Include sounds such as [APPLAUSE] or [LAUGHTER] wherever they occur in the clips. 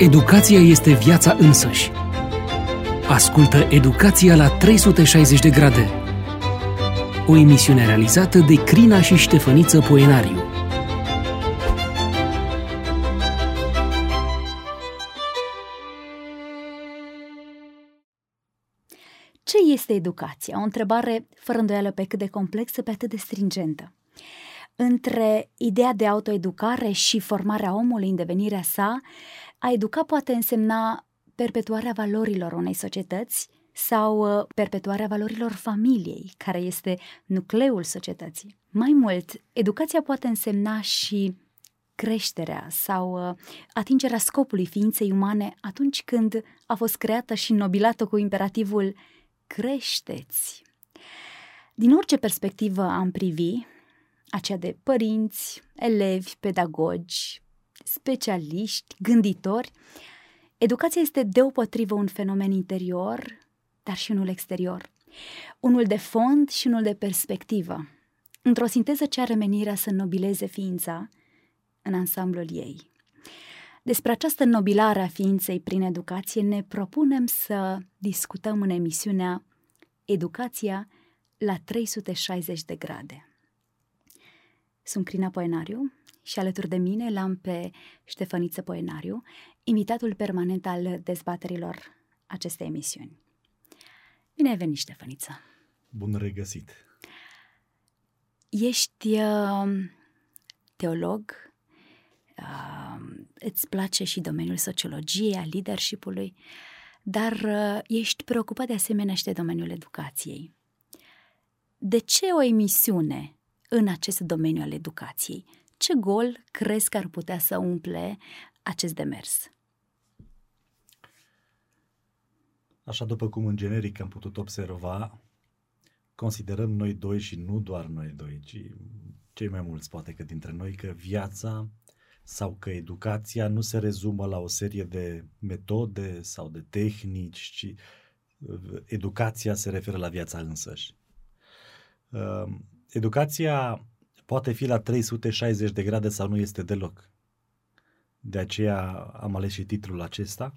Educația este viața însăși. Ascultă Educația la 360 de grade. O emisiune realizată de Crina și Ștefăniță Poenariu. Ce este educația? O întrebare fără îndoială pe cât de complexă, pe atât de stringentă. Între ideea de autoeducare și formarea omului în devenirea sa, a educa poate însemna perpetuarea valorilor unei societăți sau uh, perpetuarea valorilor familiei, care este nucleul societății. Mai mult, educația poate însemna și creșterea sau uh, atingerea scopului ființei umane atunci când a fost creată și nobilată cu imperativul creșteți. Din orice perspectivă am privi, aceea de părinți, elevi, pedagogi, specialiști, gânditori, educația este deopotrivă un fenomen interior, dar și unul exterior. Unul de fond și unul de perspectivă. Într-o sinteză ce are menirea să nobileze ființa în ansamblul ei. Despre această nobilare a ființei prin educație ne propunem să discutăm în emisiunea Educația la 360 de grade. Sunt Crina Poenariu și alături de mine l-am pe Ștefăniță Poenariu, invitatul permanent al dezbaterilor acestei emisiuni. Bine ai venit, Ștefăniță! Bun regăsit! Ești uh, teolog, uh, îți place și domeniul sociologiei, a leadership-ului, dar uh, ești preocupat de asemenea și de domeniul educației. De ce o emisiune în acest domeniu al educației? Ce gol crezi că ar putea să umple acest demers? Așa după cum în generic am putut observa, considerăm noi doi și nu doar noi doi, ci cei mai mulți poate că dintre noi, că viața sau că educația nu se rezumă la o serie de metode sau de tehnici, ci uh, educația se referă la viața însăși. Uh, educația poate fi la 360 de grade sau nu este deloc. De aceea am ales și titlul acesta.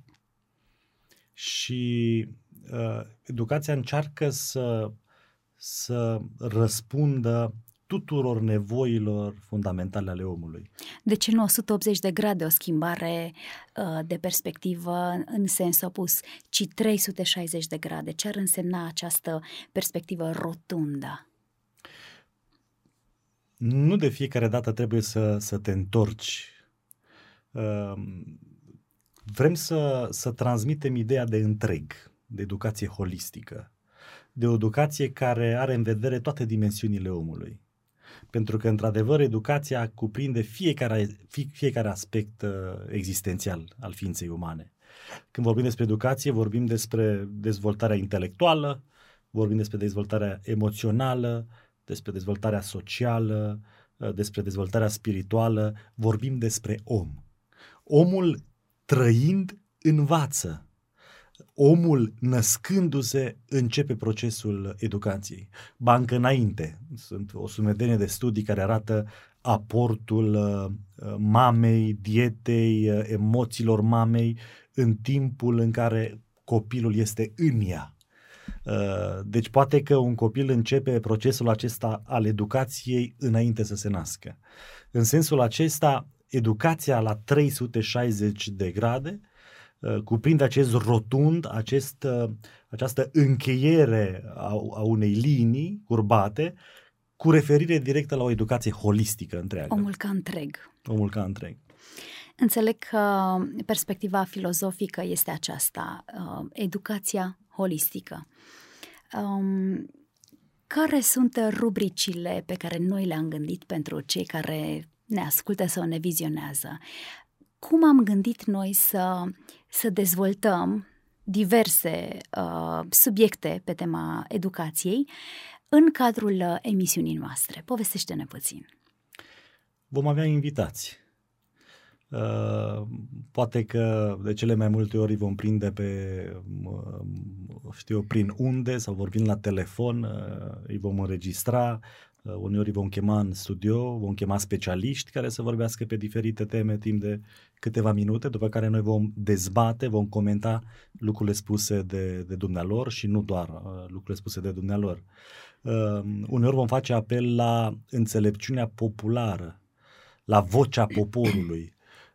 Și uh, educația încearcă să, să răspundă tuturor nevoilor fundamentale ale omului. De ce nu 180 de grade o schimbare uh, de perspectivă în sens opus, ci 360 de grade? Ce ar însemna această perspectivă rotundă? Nu de fiecare dată trebuie să, să te întorci. Uh, vrem să, să transmitem ideea de întreg, de educație holistică, de o educație care are în vedere toate dimensiunile omului pentru că, într-adevăr, educația cuprinde fiecare, fie, fiecare aspect uh, existențial al ființei umane. Când vorbim despre educație, vorbim despre dezvoltarea intelectuală, vorbim despre dezvoltarea emoțională, despre dezvoltarea socială, uh, despre dezvoltarea spirituală, vorbim despre om. Omul trăind învață omul născându-se începe procesul educației. Ba încă înainte. Sunt o sumedenie de studii care arată aportul uh, uh, mamei, dietei, uh, emoțiilor mamei în timpul în care copilul este în ea. Deci poate că un copil începe procesul acesta al educației înainte să se nască. În sensul acesta, educația la 360 de grade Uh, cuprinde acest rotund, acest, uh, această încheiere a, a unei linii curbate cu referire directă la o educație holistică întreagă. Omul ca întreg. Omul ca întreg. Înțeleg că perspectiva filozofică este aceasta, uh, educația holistică. Um, care sunt rubricile pe care noi le-am gândit pentru cei care ne ascultă sau ne vizionează? cum am gândit noi să, să dezvoltăm diverse uh, subiecte pe tema educației în cadrul uh, emisiunii noastre. Povestește-ne puțin. Vom avea invitați. Uh, poate că de cele mai multe ori vom prinde pe, uh, știu prin unde sau vorbind la telefon, uh, îi vom înregistra, Uh, uneori vom chema în studio, vom chema specialiști care să vorbească pe diferite teme timp de câteva minute, după care noi vom dezbate, vom comenta lucrurile spuse de, de dumnealor și nu doar uh, lucrurile spuse de dumnealor. Uh, uneori vom face apel la înțelepciunea populară, la vocea poporului,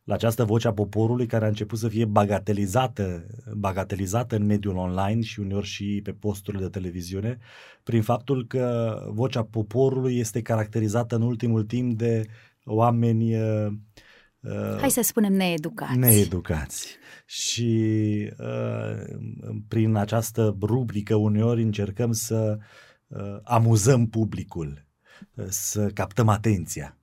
la această voce a poporului care a început să fie bagatelizată, bagatelizată în mediul online și uneori și pe posturile de televiziune, prin faptul că vocea poporului este caracterizată în ultimul timp de oameni uh, Hai să spunem needucați. Needucați. Și uh, prin această rubrică uneori încercăm să uh, amuzăm publicul, uh, să captăm atenția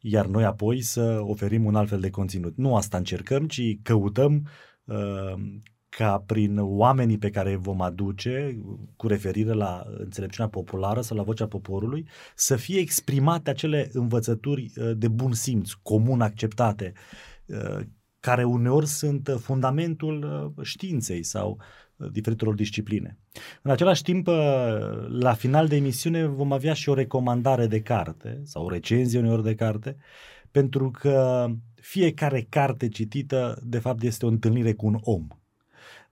iar noi apoi să oferim un alt fel de conținut. Nu asta încercăm, ci căutăm uh, ca prin oamenii pe care vom aduce cu referire la înțelepciunea populară sau la vocea poporului să fie exprimate acele învățături uh, de bun simț, comun acceptate, uh, care uneori sunt fundamentul uh, științei sau diferitelor discipline. În același timp, la final de emisiune vom avea și o recomandare de carte sau o recenzie uneori de carte, pentru că fiecare carte citită, de fapt, este o întâlnire cu un om.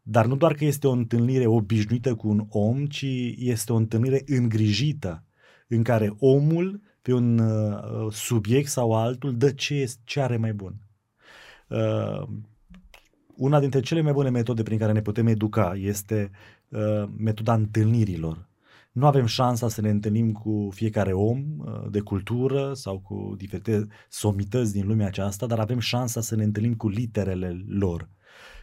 Dar nu doar că este o întâlnire obișnuită cu un om, ci este o întâlnire îngrijită, în care omul, pe un uh, subiect sau altul, dă ce, ce are mai bun. Uh, una dintre cele mai bune metode prin care ne putem educa este uh, metoda întâlnirilor. Nu avem șansa să ne întâlnim cu fiecare om uh, de cultură sau cu diferite somități din lumea aceasta, dar avem șansa să ne întâlnim cu literele lor.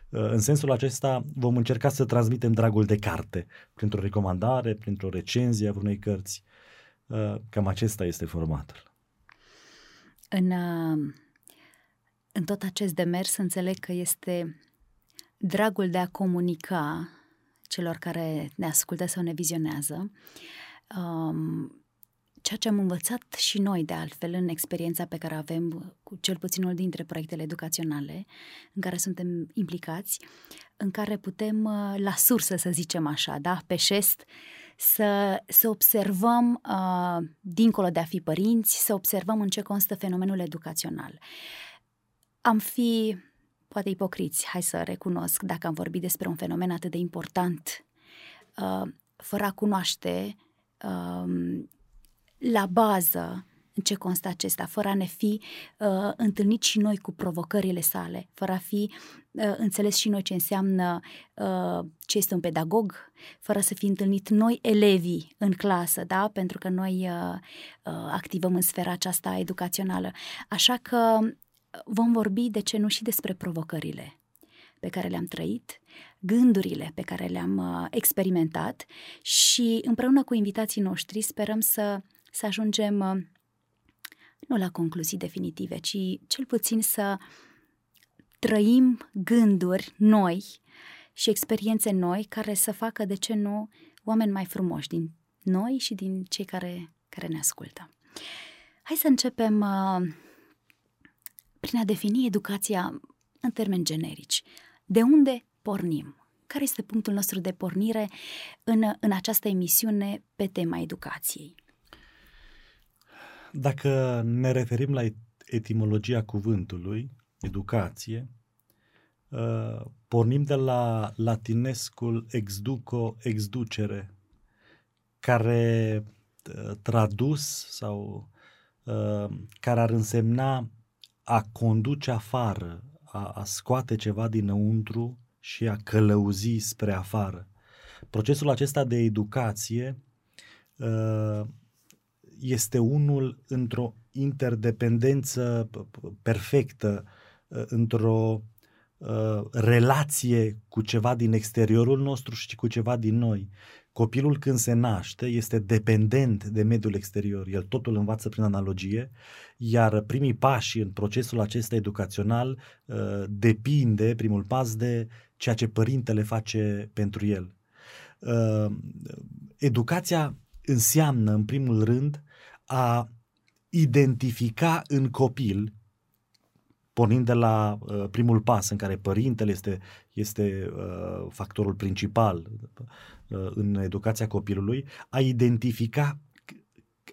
Uh, în sensul acesta vom încerca să transmitem dragul de carte printr-o recomandare, printr-o recenzie a unei cărți. Uh, cam acesta este formatul. În, uh, în tot acest demers înțeleg că este dragul de a comunica celor care ne ascultă sau ne vizionează, um, ceea ce am învățat și noi, de altfel, în experiența pe care avem cu cel puțin unul dintre proiectele educaționale în care suntem implicați, în care putem, uh, la sursă, să zicem așa, da, pe șest, să, să observăm, uh, dincolo de a fi părinți, să observăm în ce constă fenomenul educațional. Am fi poate ipocriți, hai să recunosc, dacă am vorbit despre un fenomen atât de important, uh, fără a cunoaște um, la bază în ce constă acesta, fără a ne fi uh, întâlnit și noi cu provocările sale, fără a fi uh, înțeles și noi ce înseamnă uh, ce este un pedagog, fără să fi întâlnit noi elevii în clasă, da? pentru că noi uh, uh, activăm în sfera aceasta educațională. Așa că vom vorbi, de ce nu, și despre provocările pe care le-am trăit, gândurile pe care le-am uh, experimentat și împreună cu invitații noștri sperăm să, să ajungem uh, nu la concluzii definitive, ci cel puțin să trăim gânduri noi și experiențe noi care să facă, de ce nu, oameni mai frumoși din noi și din cei care, care ne ascultă. Hai să începem uh, prin a defini educația în termeni generici. De unde pornim? Care este punctul nostru de pornire în, în această emisiune pe tema educației? Dacă ne referim la etimologia cuvântului, educație, uh, pornim de la latinescul exduco, exducere, care uh, tradus sau uh, care ar însemna a conduce afară, a, a scoate ceva dinăuntru și a călăuzi spre afară. Procesul acesta de educație uh, este unul într-o interdependență perfectă, uh, într-o uh, relație cu ceva din exteriorul nostru și cu ceva din noi. Copilul când se naște este dependent de mediul exterior, el totul învață prin analogie, iar primii pași în procesul acesta educațional uh, depinde, primul pas, de ceea ce părintele face pentru el. Uh, educația înseamnă, în primul rând, a identifica în copil pornind de la uh, primul pas în care părintele este, este uh, factorul principal uh, în educația copilului, a identifica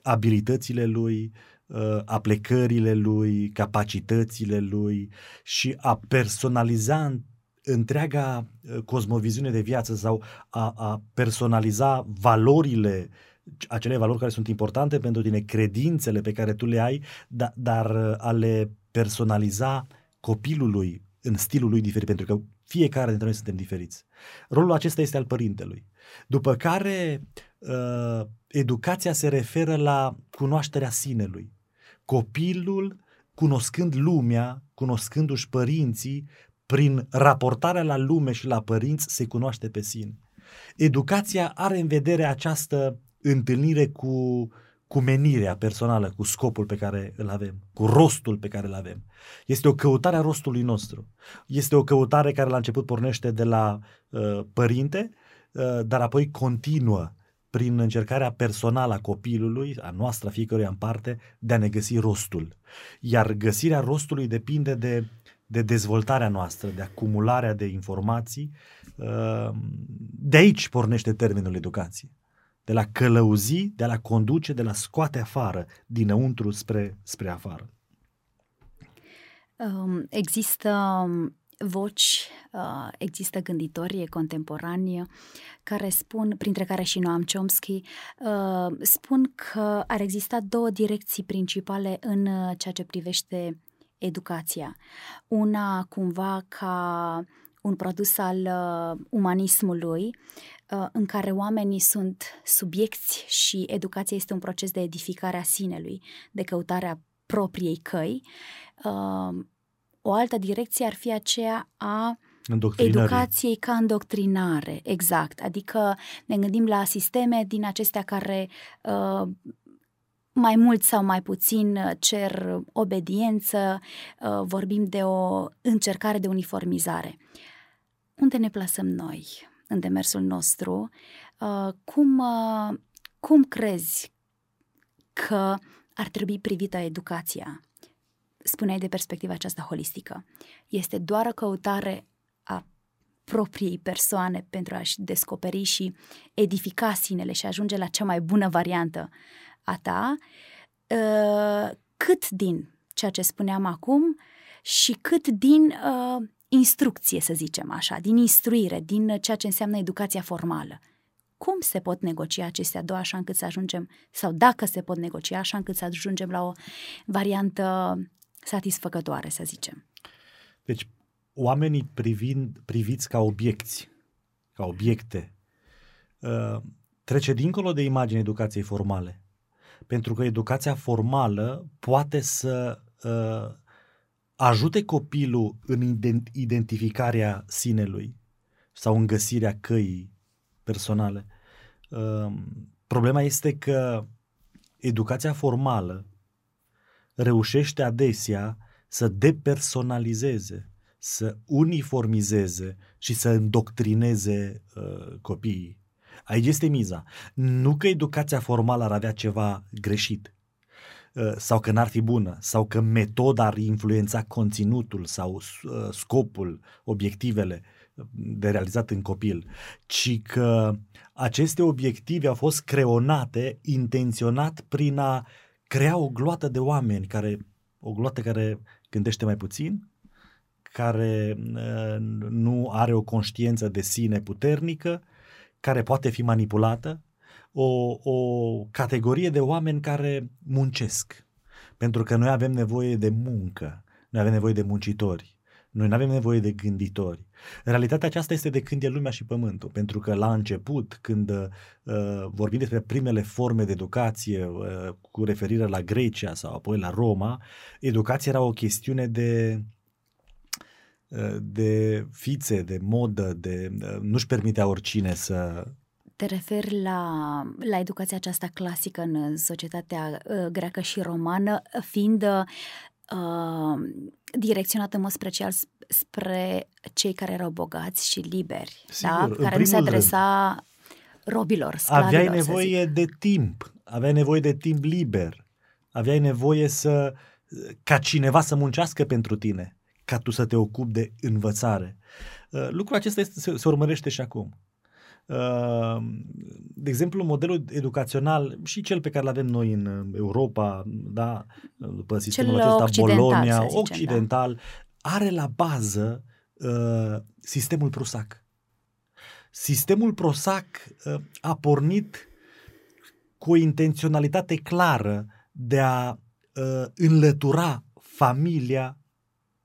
abilitățile lui, uh, aplecările lui, capacitățile lui și a personaliza întreaga uh, cosmoviziune de viață sau a, a personaliza valorile acele valori care sunt importante pentru tine, credințele pe care tu le ai, da, dar a le personaliza copilului în stilul lui diferit, pentru că fiecare dintre noi suntem diferiți. Rolul acesta este al părintelui. După care, uh, educația se referă la cunoașterea sinelui. Copilul, cunoscând lumea, cunoscându-și părinții, prin raportarea la lume și la părinți, se cunoaște pe sine. Educația are în vedere această întâlnire cu, cu menirea personală, cu scopul pe care îl avem, cu rostul pe care îl avem. Este o căutare a rostului nostru. Este o căutare care la început pornește de la uh, părinte, uh, dar apoi continuă prin încercarea personală a copilului, a noastră, a fiecăruia în parte, de a ne găsi rostul. Iar găsirea rostului depinde de, de dezvoltarea noastră, de acumularea de informații. Uh, de aici pornește termenul educație de la călăuzi, de la conduce, de la scoate afară, dinăuntru spre, spre afară. Um, există um, voci, uh, există gânditori contemporani care spun, printre care și Noam Chomsky, uh, spun că ar exista două direcții principale în uh, ceea ce privește educația. Una cumva ca un produs al uh, umanismului Uh, în care oamenii sunt subiecti și educația este un proces de edificare a sinelui, de căutarea propriei căi. Uh, o altă direcție ar fi aceea a educației ca îndoctrinare, exact. Adică ne gândim la sisteme din acestea care uh, mai mult sau mai puțin cer obediență, vorbim de o încercare de uniformizare. Unde ne plasăm noi? În demersul nostru, uh, cum, uh, cum crezi că ar trebui privită educația? Spuneai de perspectiva aceasta holistică. Este doar o căutare a propriei persoane pentru a-și descoperi și edifica sinele și ajunge la cea mai bună variantă a ta, uh, cât din ceea ce spuneam acum și cât din instrucție, să zicem așa, din instruire, din ceea ce înseamnă educația formală. Cum se pot negocia acestea două așa încât să ajungem, sau dacă se pot negocia așa încât să ajungem la o variantă satisfăcătoare, să zicem? Deci, oamenii privind, priviți ca obiecti, ca obiecte, uh, trece dincolo de imaginea educației formale. Pentru că educația formală poate să uh, ajute copilul în identificarea sinelui sau în găsirea căii personale. Ehm, problema este că educația formală reușește adesea să depersonalizeze, să uniformizeze și să îndoctrineze uh, copiii. Aici este miza. Nu că educația formală ar avea ceva greșit, Uh, sau că n-ar fi bună, sau că metoda ar influența conținutul sau uh, scopul, obiectivele uh, de realizat în copil, ci că aceste obiective au fost creonate intenționat prin a crea o gloată de oameni care, o gloată care gândește mai puțin, care nu are o conștiință de sine puternică, care poate fi manipulată, o, o categorie de oameni care muncesc. Pentru că noi avem nevoie de muncă, noi avem nevoie de muncitori, noi nu avem nevoie de gânditori. Realitatea aceasta este de când e lumea și pământul, pentru că la început, când uh, vorbim despre primele forme de educație uh, cu referire la Grecia sau apoi la Roma, educația era o chestiune de uh, de fițe, de modă, de uh, nu-și permitea oricine să te referi la, la educația aceasta clasică în societatea uh, greacă și romană, fiind uh, direcționată în mod special spre cei care erau bogați și liberi, da? Sigur, da? care nu se adresa rând. robilor, sclavilor, Aveai nevoie de timp, aveai nevoie de timp liber, aveai nevoie să ca cineva să muncească pentru tine, ca tu să te ocupi de învățare. Uh, lucrul acesta este, se, se urmărește și acum. De exemplu, modelul educațional și cel pe care îl avem noi în Europa, da, după sistemul cel acesta Bolonia, zicem, occidental, da. are la bază uh, sistemul Prusac. Sistemul Prusac uh, a pornit cu o intenționalitate clară de a uh, înlătura familia,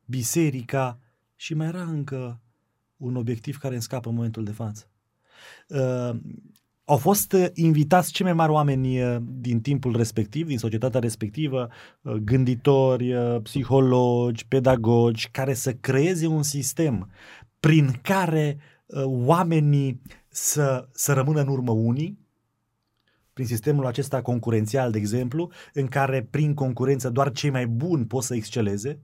biserica și mai era încă un obiectiv care îmi scapă în momentul de față. Uh, au fost uh, invitați cei mai mari oameni uh, din timpul respectiv, din societatea respectivă, uh, gânditori, psihologi, pedagogi, care să creeze un sistem prin care oamenii să, să rămână în urmă unii, prin sistemul acesta concurențial, de exemplu, în care prin concurență doar cei mai buni pot să exceleze,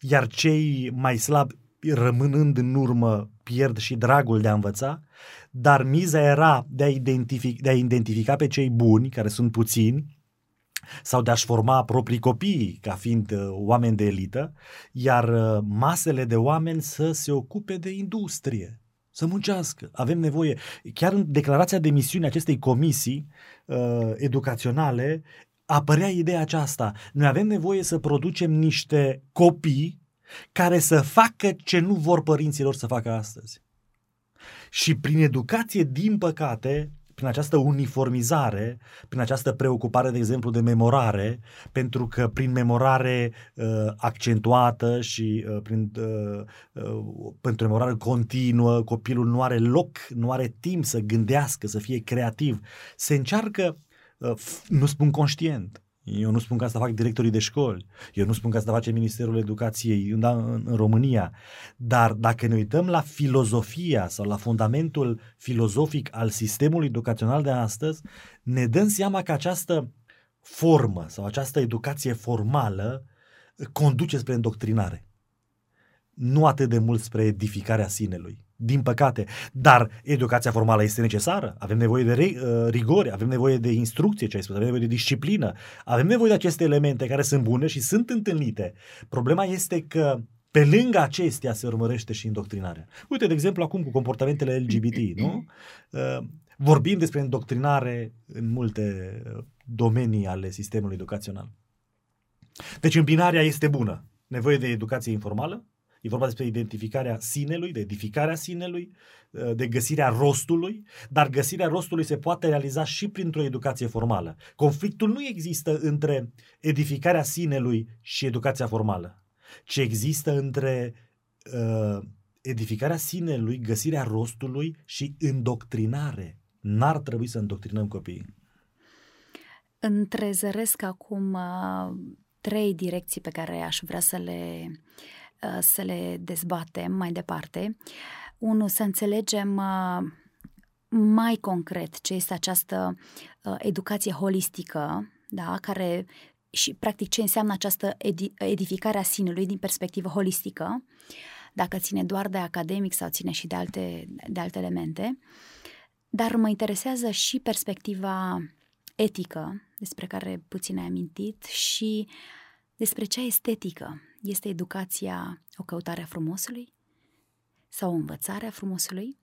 iar cei mai slabi rămânând în urmă pierd și dragul de a învăța, dar miza era de a, identific, de a identifica pe cei buni, care sunt puțini, sau de a-și forma proprii copii ca fiind uh, oameni de elită, iar uh, masele de oameni să se ocupe de industrie, să muncească. Avem nevoie, chiar în declarația de misiune acestei comisii uh, educaționale, apărea ideea aceasta. Noi avem nevoie să producem niște copii care să facă ce nu vor părinților să facă astăzi. Și prin educație, din păcate, prin această uniformizare, prin această preocupare, de exemplu, de memorare, pentru că prin memorare uh, accentuată și uh, prin, uh, uh, pentru memorare continuă, copilul nu are loc, nu are timp să gândească, să fie creativ. Se încearcă, uh, nu spun conștient, eu nu spun că asta fac directorii de școli, eu nu spun că asta face Ministerul Educației în, în, în România, dar dacă ne uităm la filozofia sau la fundamentul filozofic al sistemului educațional de astăzi, ne dăm seama că această formă sau această educație formală conduce spre îndoctrinare. Nu atât de mult spre edificarea sinelui din păcate. Dar educația formală este necesară, avem nevoie de uh, rigori, avem nevoie de instrucție, ce ai spus, avem nevoie de disciplină, avem nevoie de aceste elemente care sunt bune și sunt întâlnite. Problema este că pe lângă acestea se urmărește și indoctrinarea. Uite, de exemplu, acum cu comportamentele LGBT, nu? Uh, vorbim despre indoctrinare în multe uh, domenii ale sistemului educațional. Deci îmbinarea este bună. Nevoie de educație informală, E vorba despre identificarea sinelui, de edificarea sinelui, uh, de găsirea rostului, dar găsirea rostului se poate realiza și printr-o educație formală. Conflictul nu există între edificarea sinelui și educația formală, ci există între uh, edificarea sinelui, găsirea rostului și îndoctrinare. N-ar trebui să îndoctrinăm copiii. Întrezăresc acum uh, trei direcții pe care aș vrea să le Uh, să le dezbatem mai departe. Unu, să înțelegem uh, mai concret ce este această uh, educație holistică, da, care și practic ce înseamnă această edificare a sinelui din perspectivă holistică, dacă ține doar de academic sau ține și de alte, de alte elemente. Dar mă interesează și perspectiva etică, despre care puțin ai amintit, și despre cea estetică, este educația o căutare a frumosului sau o învățare a frumosului?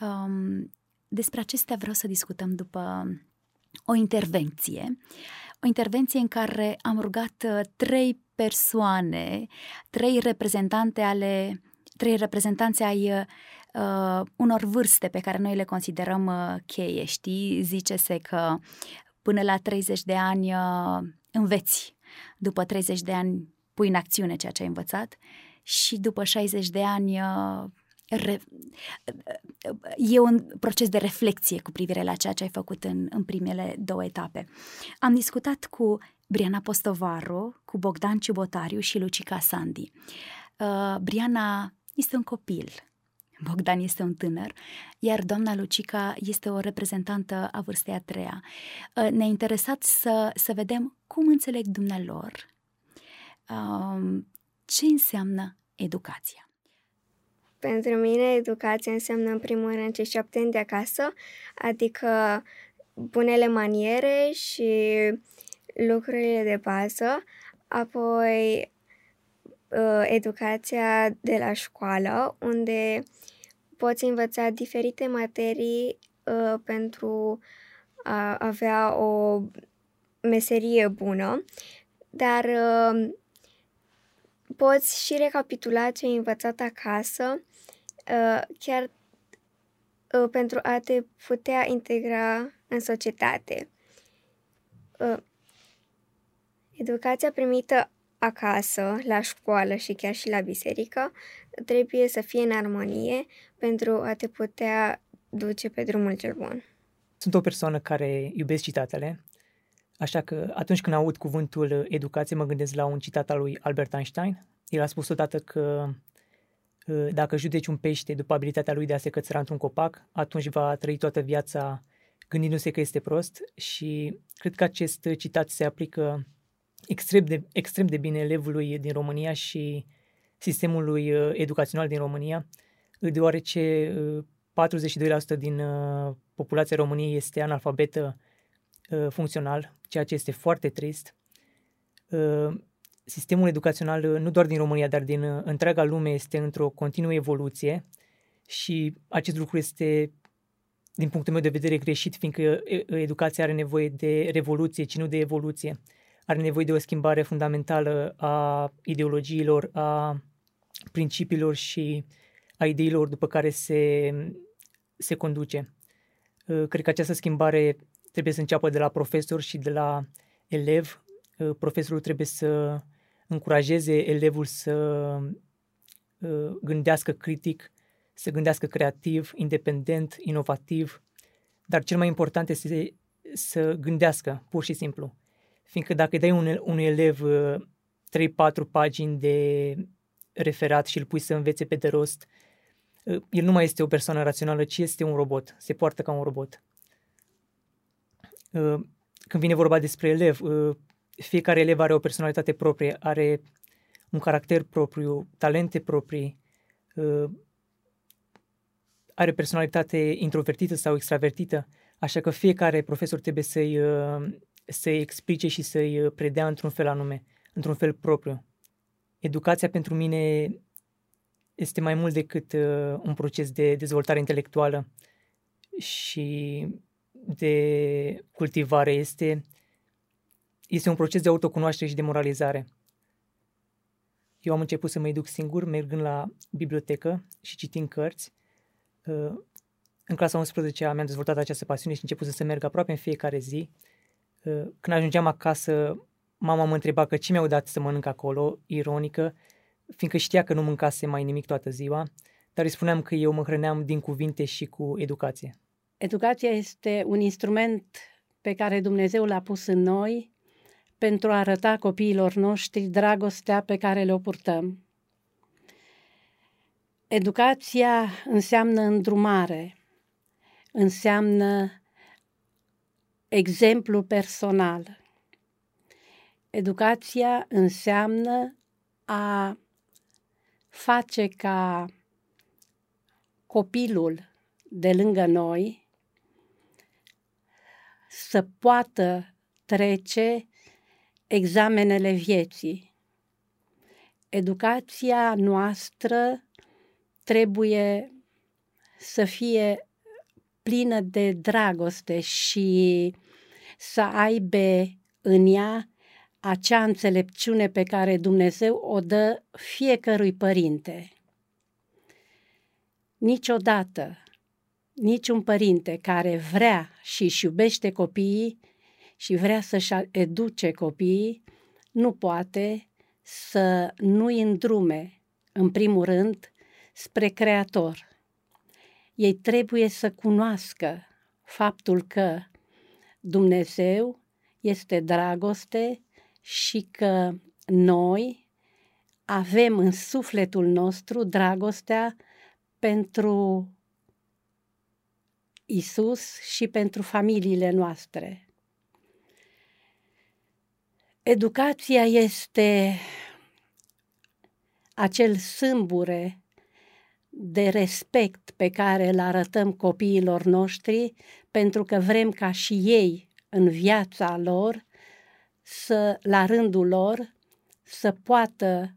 Um, despre acestea vreau să discutăm după o intervenție. O intervenție în care am rugat uh, trei persoane, trei reprezentante ale trei reprezentanți ai uh, unor vârste pe care noi le considerăm uh, cheie, știi? Zice-se că până la 30 de ani uh, înveți, după 30 de ani pui în acțiune ceea ce ai învățat și după 60 de ani uh, re, uh, e un proces de reflexie cu privire la ceea ce ai făcut în, în primele două etape. Am discutat cu Briana Postovaru, cu Bogdan Ciubotariu și Lucica Sandi. Uh, Briana este un copil, Bogdan este un tânăr, iar doamna Lucica este o reprezentantă a vârstei a treia. Uh, ne-a interesat să, să vedem cum înțeleg dumnealor um, ce înseamnă educația? Pentru mine, educația înseamnă, în primul rând, ce șapte de acasă, adică bunele maniere și lucrurile de bază, apoi uh, educația de la școală, unde poți învăța diferite materii uh, pentru a avea o meserie bună, dar uh, poți și recapitula ce ai învățat acasă, uh, chiar uh, pentru a te putea integra în societate. Uh, educația primită acasă, la școală și chiar și la biserică, trebuie să fie în armonie pentru a te putea duce pe drumul cel bun. Sunt o persoană care iubesc citatele, așa că atunci când aud cuvântul educație mă gândesc la un citat al lui Albert Einstein. El a spus odată că ă, dacă judeci un pește după abilitatea lui de a se cățăra într-un copac, atunci va trăi toată viața gândindu-se că este prost și cred că acest citat se aplică extrem de, extrem de bine elevului din România și sistemului ă, educațional din România, deoarece 42% din uh, populația României este analfabetă uh, funcțional, ceea ce este foarte trist. Uh, sistemul educațional, nu doar din România, dar din întreaga lume, este într-o continuă evoluție și acest lucru este, din punctul meu de vedere, greșit, fiindcă educația are nevoie de revoluție, ci nu de evoluție. Are nevoie de o schimbare fundamentală a ideologiilor, a principiilor și a ideilor după care se se conduce. Uh, cred că această schimbare trebuie să înceapă de la profesor și de la elev. Uh, profesorul trebuie să încurajeze elevul să uh, gândească critic, să gândească creativ, independent, inovativ, dar cel mai important este să gândească, pur și simplu. Fiindcă dacă îi dai un, unui elev 3-4 pagini de referat și îl pui să învețe pe de rost el nu mai este o persoană rațională, ci este un robot, se poartă ca un robot. Uh, când vine vorba despre elev, uh, fiecare elev are o personalitate proprie, are un caracter propriu, talente proprii, uh, are personalitate introvertită sau extravertită, așa că fiecare profesor trebuie să-i, să-i explice și să-i predea într-un fel anume, într-un fel propriu. Educația pentru mine este mai mult decât uh, un proces de dezvoltare intelectuală și de cultivare. Este, este un proces de autocunoaștere și de moralizare. Eu am început să mă educ singur, mergând la bibliotecă și citind cărți. Uh, în clasa 11 mi-am dezvoltat această pasiune și început să merg aproape în fiecare zi. Uh, când ajungeam acasă, mama mă întreba că ce mi-au dat să mănânc acolo, ironică, fiindcă știa că nu mâncase mai nimic toată ziua, dar îi spuneam că eu mă hrăneam din cuvinte și cu educație. Educația este un instrument pe care Dumnezeu l-a pus în noi pentru a arăta copiilor noștri dragostea pe care le-o purtăm. Educația înseamnă îndrumare, înseamnă exemplu personal. Educația înseamnă a face ca copilul de lângă noi să poată trece examenele vieții. Educația noastră trebuie să fie plină de dragoste și să aibă în ea acea înțelepciune pe care Dumnezeu o dă fiecărui părinte. Niciodată, niciun părinte care vrea și își iubește copiii și vrea să-și educe copiii, nu poate să nu-i îndrume, în primul rând, spre Creator. Ei trebuie să cunoască faptul că Dumnezeu este dragoste și că noi avem în sufletul nostru dragostea pentru Isus și pentru familiile noastre. Educația este acel sâmbure de respect pe care îl arătăm copiilor noștri pentru că vrem ca și ei în viața lor să, la rândul lor, să poată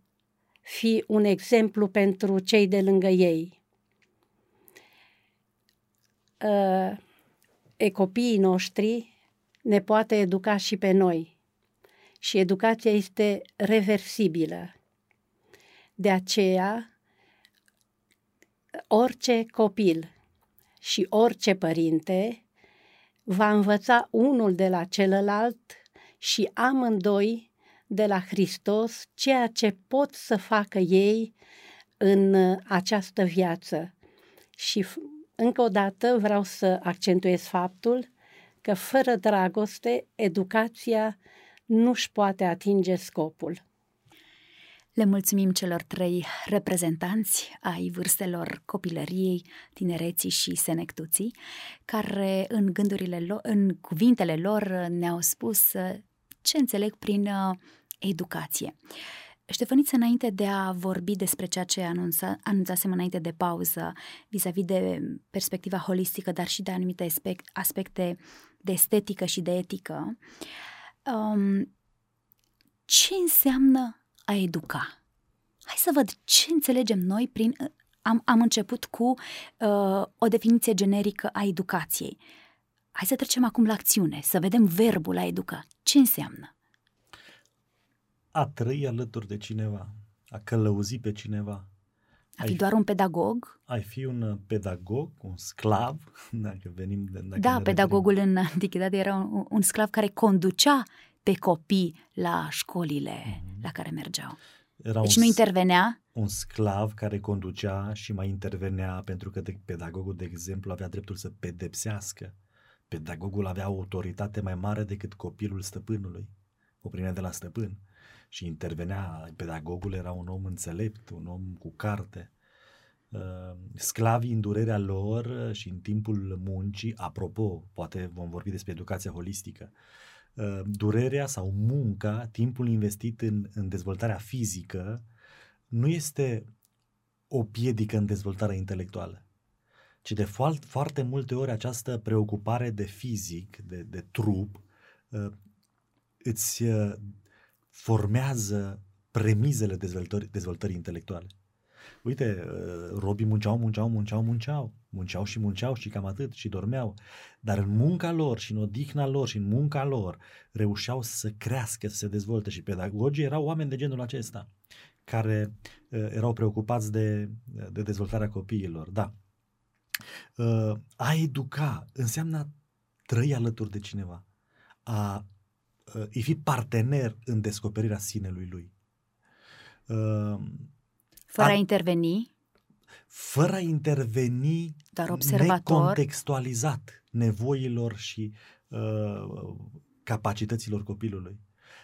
fi un exemplu pentru cei de lângă ei. Uh, e copiii noștri ne poate educa și pe noi. Și educația este reversibilă. De aceea, orice copil și orice părinte va învăța unul de la celălalt și amândoi de la Hristos ceea ce pot să facă ei în această viață. Și încă o dată vreau să accentuez faptul că fără dragoste, educația nu-și poate atinge scopul. Le mulțumim celor trei reprezentanți ai vârstelor copilăriei, tinereții și senectuții, care în gândurile lor, în cuvintele lor ne-au spus uh, ce înțeleg prin uh, educație. Ștefăniță, înainte de a vorbi despre ceea ce anunța, anunțasem înainte de pauză, vis-a-vis de perspectiva holistică, dar și de anumite aspect, aspecte de estetică și de etică, um, ce înseamnă a educa? Hai să văd ce înțelegem noi prin... Am, am început cu uh, o definiție generică a educației. Hai să trecem acum la acțiune, să vedem verbul a educa. Ce înseamnă? A trăi alături de cineva, a călăuzi pe cineva. A fi ai doar un pedagog? Ai fi un pedagog, un sclav, [LAUGHS] dacă venim de... Dacă da, pedagogul referim. în antichitate era un, un sclav care conducea pe copii la școlile mm-hmm. la care mergeau. Era deci un, nu intervenea? Un sclav care conducea și mai intervenea pentru că de, pedagogul, de exemplu, avea dreptul să pedepsească. Pedagogul avea o autoritate mai mare decât copilul stăpânului. O primea de la stăpân. Și intervenea, pedagogul era un om înțelept, un om cu carte. Uh, sclavii în durerea lor și în timpul muncii, apropo, poate vom vorbi despre educația holistică, Uh, durerea sau munca, timpul investit în, în dezvoltarea fizică, nu este o piedică în dezvoltarea intelectuală, ci de foarte, foarte multe ori această preocupare de fizic, de, de trup, uh, îți uh, formează premizele dezvoltării, dezvoltării intelectuale. Uite, robii munceau, munceau, munceau, munceau munceau și munceau și cam atât și dormeau, dar în munca lor și în odihna lor și în munca lor reușeau să crească, să se dezvolte și pedagogii erau oameni de genul acesta care uh, erau preocupați de, de dezvoltarea copiilor. Da. Uh, a educa înseamnă a trăi alături de cineva, a uh, îi fi partener în descoperirea sinelui lui. Uh, Fără a, a interveni? fără a interveni Dar observator... necontextualizat nevoilor și uh, capacităților copilului.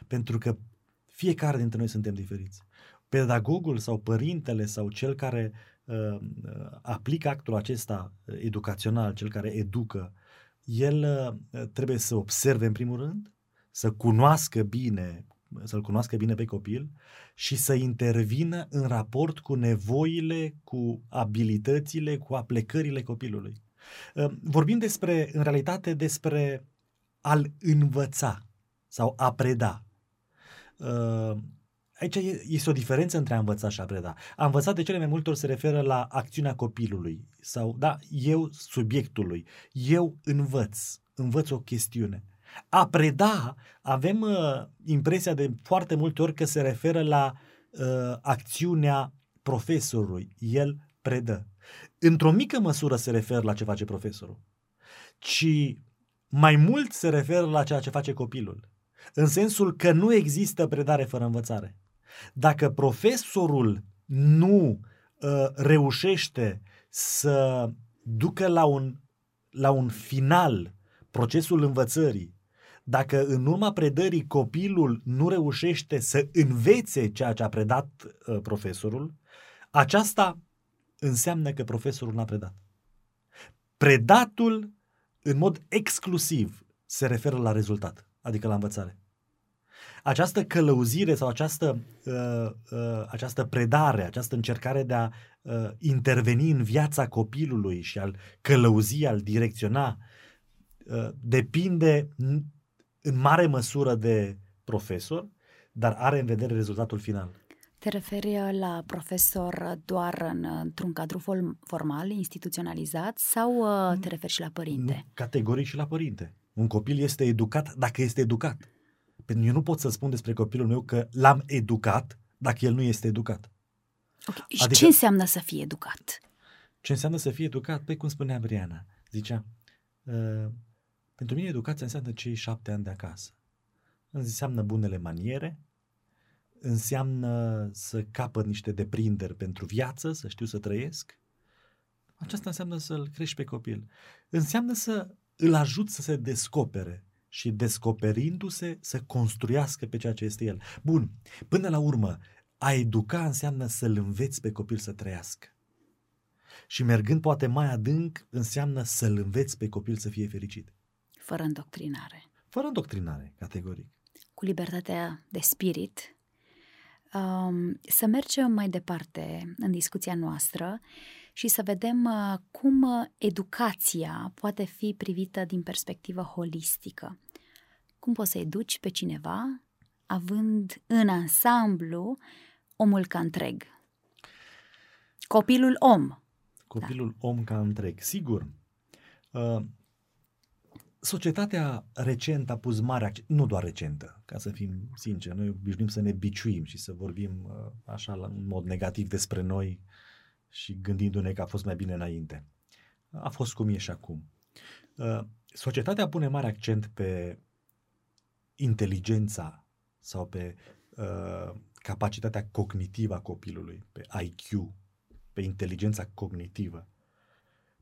Pentru că fiecare dintre noi suntem diferiți. Pedagogul sau părintele sau cel care uh, uh aplică actul acesta educațional, cel care educă, el uh, trebuie să observe în primul rând, să cunoască bine să-l cunoască bine pe copil și să intervină în raport cu nevoile, cu abilitățile, cu aplecările copilului. Ă, vorbim despre, în realitate, despre a-l învăța sau a preda. Ă, aici este o diferență între a învăța și a preda. A învăța de cele mai multe ori se referă la acțiunea copilului sau, da, eu subiectului. Eu învăț, învăț o chestiune. A preda, avem uh, impresia de foarte multe ori că se referă la uh, acțiunea profesorului. El predă. Într-o mică măsură se referă la ce face profesorul, ci mai mult se referă la ceea ce face copilul. În sensul că nu există predare fără învățare. Dacă profesorul nu uh, reușește să ducă la un, la un final procesul învățării dacă în urma predării copilul nu reușește să învețe ceea ce a predat uh, profesorul, aceasta înseamnă că profesorul n-a predat. Predatul, în mod exclusiv, se referă la rezultat, adică la învățare. Această călăuzire sau această, uh, uh, această predare, această încercare de a uh, interveni în viața copilului și al călăuzi, al direcționa, uh, depinde în mare măsură de profesor, dar are în vedere rezultatul final. Te referi uh, la profesor doar în, într-un cadru formal, instituționalizat, sau uh, te referi și la părinte? Nu, categoric și la părinte. Un copil este educat dacă este educat. Pentru eu nu pot să spun despre copilul meu că l-am educat dacă el nu este educat. Okay. Și adică, ce înseamnă să fie educat? Ce înseamnă să fie educat? Păi cum spunea Briana, zicea, uh, pentru mine educația înseamnă cei șapte ani de acasă. Înseamnă bunele maniere, înseamnă să capăt niște deprinderi pentru viață, să știu să trăiesc. Aceasta înseamnă să-l crești pe copil. Înseamnă să îl ajut să se descopere și descoperindu-se să construiască pe ceea ce este el. Bun, până la urmă, a educa înseamnă să-l înveți pe copil să trăiască. Și mergând poate mai adânc, înseamnă să-l înveți pe copil să fie fericit. Fără îndoctrinare. Fără îndoctrinare, categoric. Cu libertatea de spirit, um, să mergem mai departe în discuția noastră și să vedem uh, cum educația poate fi privită din perspectivă holistică. Cum poți să educi pe cineva având în ansamblu omul ca întreg. Copilul om. Copilul da. om ca întreg, sigur. Uh, societatea recent a pus mare accent, nu doar recentă, ca să fim sinceri, noi obișnuim să ne biciuim și să vorbim uh, așa la, în mod negativ despre noi și gândindu-ne că a fost mai bine înainte. A fost cum e și acum. Uh, societatea pune mare accent pe inteligența sau pe uh, capacitatea cognitivă a copilului, pe IQ, pe inteligența cognitivă.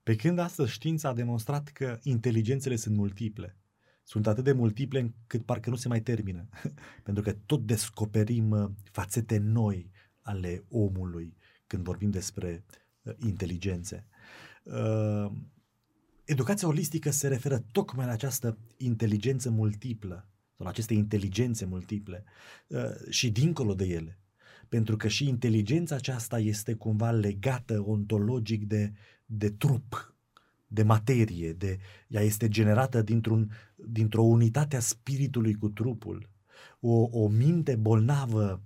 Pe când astăzi știința a demonstrat că inteligențele sunt multiple. Sunt atât de multiple încât parcă nu se mai termină. [LAUGHS] Pentru că tot descoperim uh, fațete noi ale omului când vorbim despre uh, inteligențe. Uh, educația holistică se referă tocmai la această inteligență multiplă sau la aceste inteligențe multiple și dincolo de ele. Pentru că și inteligența aceasta este cumva legată ontologic de, de trup, de materie, de, ea este generată dintr-un, dintr-o unitate a spiritului cu trupul. O, o minte bolnavă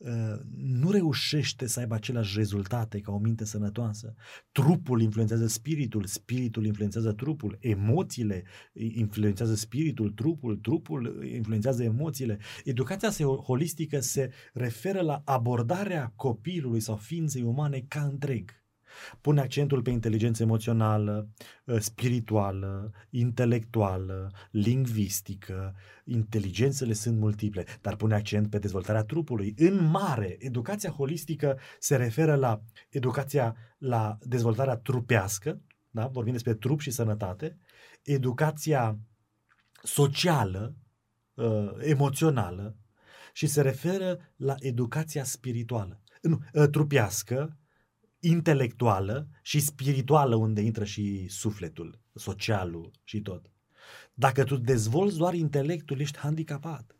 Uh, nu reușește să aibă aceleași rezultate ca o minte sănătoasă. Trupul influențează spiritul, spiritul influențează trupul, emoțiile influențează spiritul, trupul, trupul influențează emoțiile. Educația holistică se referă la abordarea copilului sau ființei umane ca întreg Pune accentul pe inteligență emoțională, ă, spirituală, intelectuală, lingvistică, inteligențele sunt multiple, dar pune accent pe dezvoltarea trupului. În mare, educația holistică se referă la educația la dezvoltarea trupească, da? vorbim despre trup și sănătate, educația socială, ă, emoțională și se referă la educația spirituală. Nu, ă, trupească, intelectuală și spirituală unde intră și sufletul, socialul și tot. Dacă tu dezvolți doar intelectul, ești handicapat.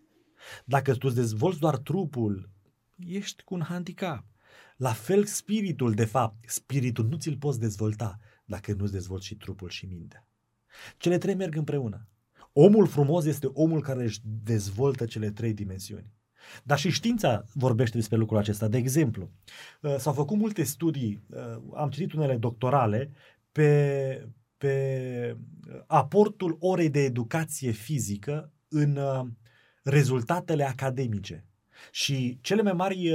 Dacă tu dezvolți doar trupul, ești cu un handicap. La fel spiritul, de fapt, spiritul nu ți-l poți dezvolta dacă nu-ți dezvolți și trupul și mintea. Cele trei merg împreună. Omul frumos este omul care își dezvoltă cele trei dimensiuni. Dar și știința vorbește despre lucrul acesta. De exemplu, uh, s-au făcut multe studii, uh, am citit unele doctorale, pe, pe aportul orei de educație fizică în uh, rezultatele academice. Și cele mai mari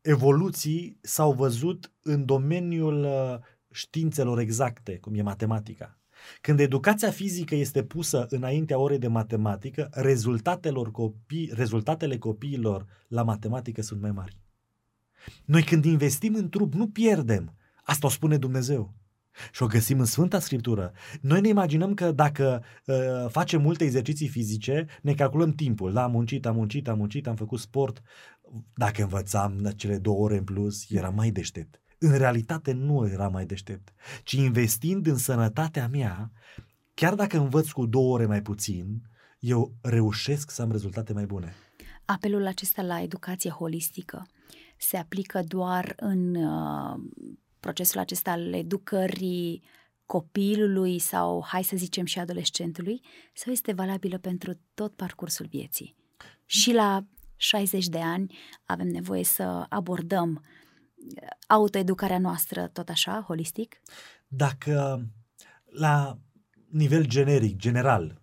evoluții s-au văzut în domeniul științelor exacte, cum e matematica. Când educația fizică este pusă înaintea orei de matematică, rezultatelor copii, rezultatele copiilor la matematică sunt mai mari. Noi când investim în trup, nu pierdem. Asta o spune Dumnezeu. Și o găsim în Sfânta Scriptură. Noi ne imaginăm că dacă uh, facem multe exerciții fizice, ne calculăm timpul. Da, am muncit, am muncit, am muncit, am făcut sport. Dacă învățam cele două ore în plus, era mai deștept în realitate nu era mai deștept, ci investind în sănătatea mea, chiar dacă învăț cu două ore mai puțin, eu reușesc să am rezultate mai bune. Apelul acesta la educație holistică se aplică doar în uh, procesul acesta al educării copilului sau, hai să zicem, și adolescentului, sau este valabilă pentru tot parcursul vieții? Și la 60 de ani avem nevoie să abordăm autoeducarea noastră tot așa, holistic? Dacă la nivel generic, general,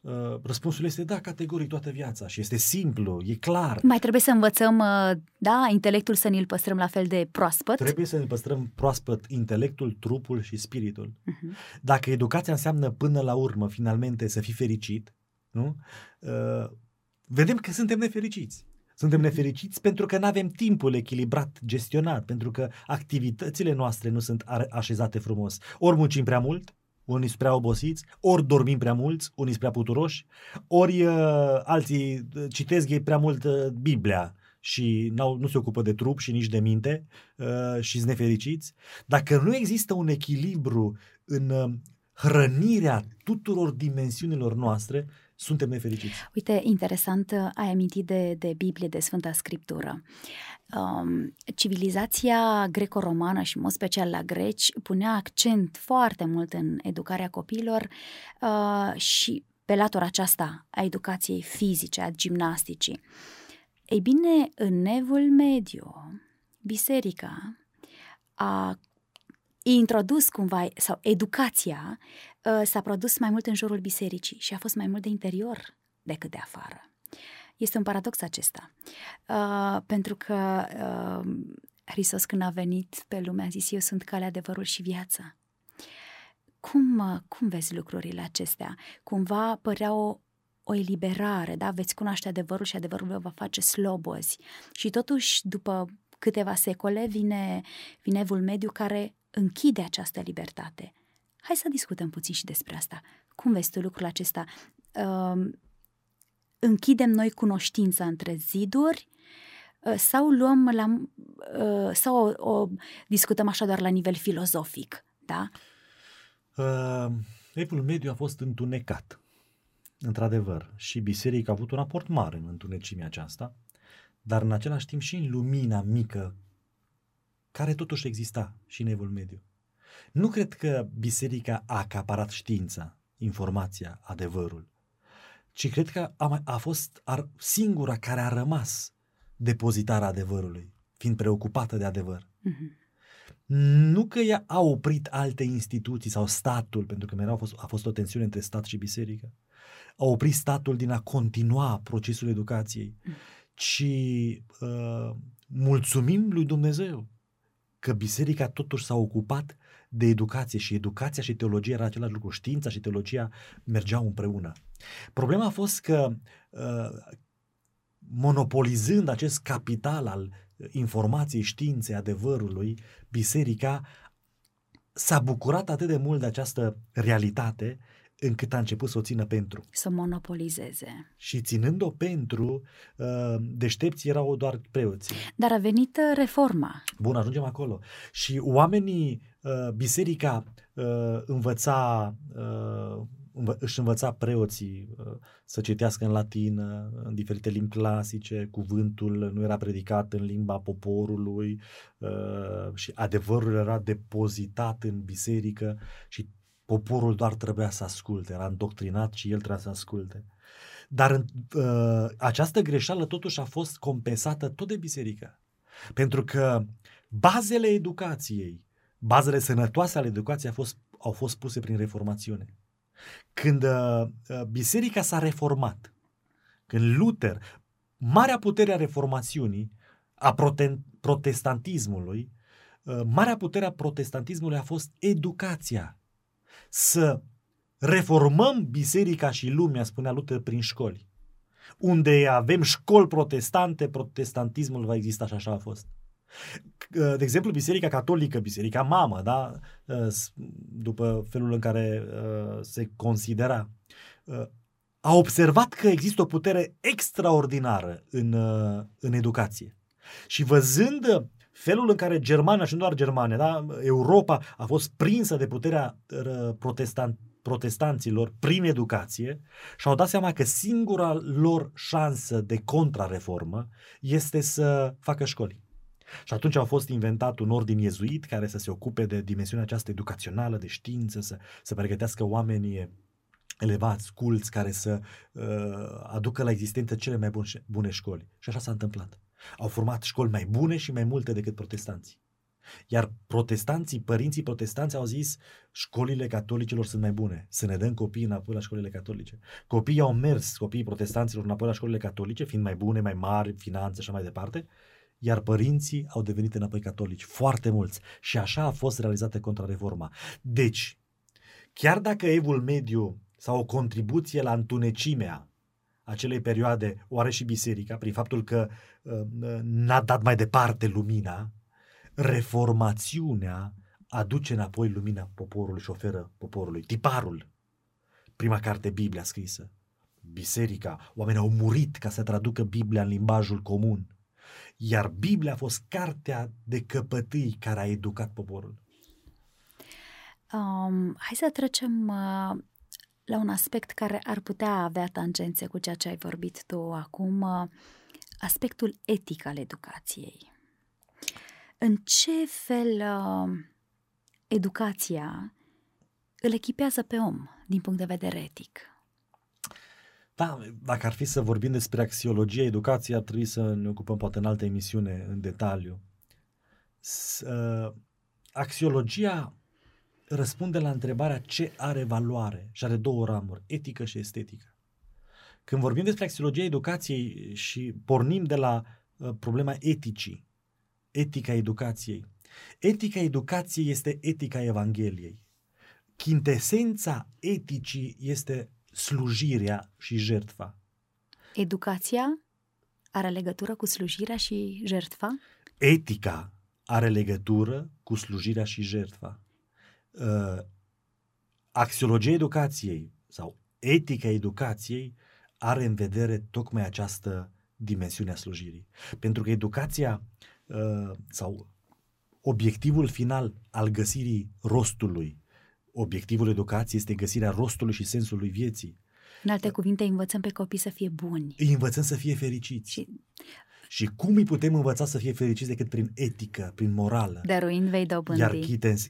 Uh, răspunsul este da, categoric toată viața și este simplu, e clar. Mai trebuie să învățăm, uh, da, intelectul să ne-l păstrăm la fel de proaspăt? Trebuie să ne păstrăm proaspăt intelectul, trupul și spiritul. Uh-huh. Dacă educația înseamnă până la urmă, finalmente, să fii fericit, nu? Uh, vedem că suntem nefericiți. Suntem nefericiți pentru că nu avem timpul echilibrat, gestionat, pentru că activitățile noastre nu sunt așezate frumos. Ori muncim prea mult, unii sunt prea obosiți, ori dormim prea mulți, unii sunt prea puturoși, ori uh, alții uh, citesc ei prea mult uh, Biblia și nu se ocupă de trup și nici de minte uh, și sunt nefericiți. Dacă nu există un echilibru în uh, hrănirea tuturor dimensiunilor noastre, suntem nefericiți. Uite, interesant, ai amintit de, de Biblie, de Sfânta Scriptură. Um, civilizația greco-romană și, în mod special la greci, punea accent foarte mult în educarea copiilor uh, și pe latura aceasta a educației fizice, a gimnasticii. Ei bine, în nevul mediu, biserica a introdus cumva, sau educația uh, s-a produs mai mult în jurul bisericii și a fost mai mult de interior decât de afară. Este un paradox acesta, uh, pentru că uh, Hristos când a venit pe lume a zis, eu sunt calea, adevărul și viața. Cum, uh, cum vezi lucrurile acestea? Cumva părea o, o eliberare, da? Veți cunoaște adevărul și adevărul vă va face slobozi. Și totuși, după câteva secole, vine, vine evul mediu care închide această libertate. Hai să discutăm puțin și despre asta. Cum vezi tu lucrul acesta? Uh, închidem noi cunoștința între ziduri uh, sau luăm la, uh, sau o, o discutăm așa doar la nivel filozofic, da? Uh, Evul mediu a fost întunecat, într-adevăr, și biserica a avut un aport mare în întunecimea aceasta, dar în același timp și în lumina mică care totuși exista și în evul mediu. Nu cred că biserica a acaparat știința, informația, adevărul, ci cred că a, a fost ar, singura care a rămas depozitarea adevărului, fiind preocupată de adevăr. Mm-hmm. Nu că ea a oprit alte instituții sau statul, pentru că mereu a fost, a fost o tensiune între stat și biserică, a oprit statul din a continua procesul educației, mm. ci uh, mulțumim lui Dumnezeu că biserica totuși s-a ocupat de educație și educația și teologia era același lucru. Știința și teologia mergeau împreună. Problema a fost că uh, monopolizând acest capital al informației, științei, adevărului, biserica s-a bucurat atât de mult de această realitate încât a început să o țină pentru. Să monopolizeze. Și ținând-o pentru, uh, deștepții erau doar preoții. Dar a venit uh, reforma. Bun, ajungem acolo. Și oamenii, uh, biserica învăța, își învăța preoții să citească în latină, în diferite limbi clasice, cuvântul nu era predicat în limba poporului și adevărul era depozitat în biserică și Poporul doar trebuia să asculte, era îndoctrinat și el trebuia să asculte. Dar uh, această greșeală totuși a fost compensată tot de biserică. Pentru că bazele educației, bazele sănătoase ale educației au fost, au fost puse prin reformațiune. Când uh, uh biserica s-a reformat, când Luther, marea putere a reformațiunii, a prote- protestantismului, uh, marea putere a protestantismului a fost educația să reformăm biserica și lumea, spunea Luther, prin școli. Unde avem școli protestante, protestantismul va exista și așa a fost. De exemplu, Biserica Catolică, Biserica Mamă, da? după felul în care uh, se considera, uh, a observat că există o putere extraordinară în, uh, în educație. Și văzând felul în care Germania, și nu doar Germania, da, Europa a fost prinsă de puterea protestant, protestanților prin educație și au dat seama că singura lor șansă de contrareformă este să facă școli. Și atunci a fost inventat un ordin iezuit care să se ocupe de dimensiunea aceasta educațională, de știință, să, să pregătească oamenii elevați, culți, care să uh, aducă la existență cele mai bune, bune școli. Și așa s-a întâmplat. Au format școli mai bune și mai multe decât protestanții. Iar protestanții, părinții protestanți au zis școlile catolicilor sunt mai bune, să ne dăm copiii înapoi la școlile catolice. Copiii au mers, copiii protestanților înapoi la școlile catolice, fiind mai bune, mai mari, finanțe și așa mai departe, iar părinții au devenit înapoi catolici, foarte mulți. Și așa a fost realizată contrareforma. Deci, chiar dacă evul mediu sau o contribuție la întunecimea acelei perioade o are și biserica, prin faptul că uh, n-a dat mai departe lumina, reformațiunea aduce înapoi lumina poporului și oferă poporului. Tiparul, prima carte Biblia scrisă, biserica, oamenii au murit ca să traducă Biblia în limbajul comun. Iar Biblia a fost cartea de căpătâi care a educat poporul. Um, hai să trecem uh, la un aspect care ar putea avea tangențe cu ceea ce ai vorbit tu acum, uh, aspectul etic al educației. În ce fel uh, educația îl echipează pe om din punct de vedere etic? Da, dacă ar fi să vorbim despre axiologia educației, ar trebui să ne ocupăm poate în altă emisiune în detaliu. S- uh, axiologia răspunde la întrebarea ce are valoare și are două ramuri, etică și estetică. Când vorbim despre axiologia educației și pornim de la uh, problema eticii, etica educației, etica educației este etica Evangheliei. Chintesența eticii este slujirea și jertfa. Educația are legătură cu slujirea și jertfa? Etica are legătură cu slujirea și jertfa. Uh, axiologia educației sau etica educației are în vedere tocmai această dimensiune a slujirii. Pentru că educația uh, sau obiectivul final al găsirii rostului, obiectivul educației este găsirea rostului și sensului vieții. În alte cuvinte, învățăm pe copii să fie buni. Îi învățăm să fie fericiți. Și, și cum îi putem învăța să fie fericiți decât prin etică, prin morală? Dăruind vei dobândi. Iar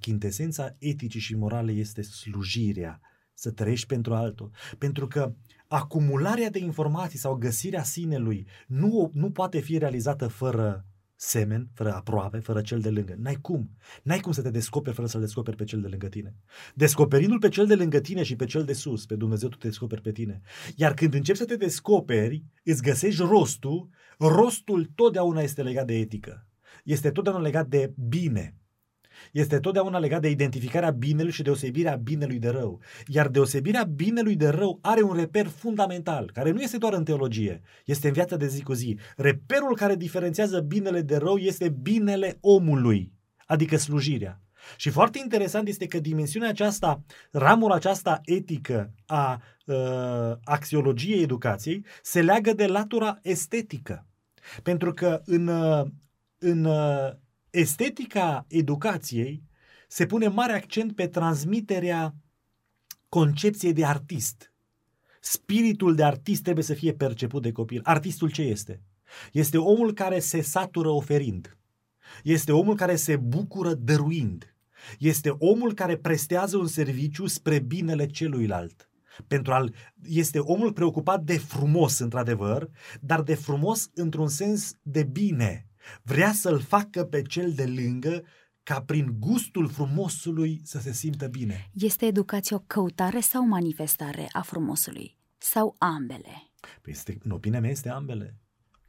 chintesența eticii și morale este slujirea, să trăiești pentru altul. Pentru că acumularea de informații sau găsirea sinelui nu, nu poate fi realizată fără semen, fără aproape, fără cel de lângă. N-ai cum. N-ai cum să te descoperi fără să-l descoperi pe cel de lângă tine. Descoperindu-l pe cel de lângă tine și pe cel de sus, pe Dumnezeu, tu te descoperi pe tine. Iar când începi să te descoperi, îți găsești rostul, rostul totdeauna este legat de etică. Este totdeauna legat de bine este totdeauna legat de identificarea binelui și deosebirea binelui de rău. Iar deosebirea binelui de rău are un reper fundamental, care nu este doar în teologie, este în viața de zi cu zi. Reperul care diferențiază binele de rău este binele omului, adică slujirea. Și foarte interesant este că dimensiunea aceasta, ramura aceasta etică a uh, axiologiei educației se leagă de latura estetică. Pentru că în, uh, în uh, estetica educației se pune mare accent pe transmiterea concepției de artist. Spiritul de artist trebuie să fie perceput de copil. Artistul ce este? Este omul care se satură oferind. Este omul care se bucură dăruind. Este omul care prestează un serviciu spre binele celuilalt. Pentru al, este omul preocupat de frumos, într-adevăr, dar de frumos într-un sens de bine, Vrea să-l facă pe cel de lângă ca prin gustul frumosului să se simtă bine. Este educație o căutare sau manifestare a frumosului? Sau ambele? Păi este, în opinia mea este ambele.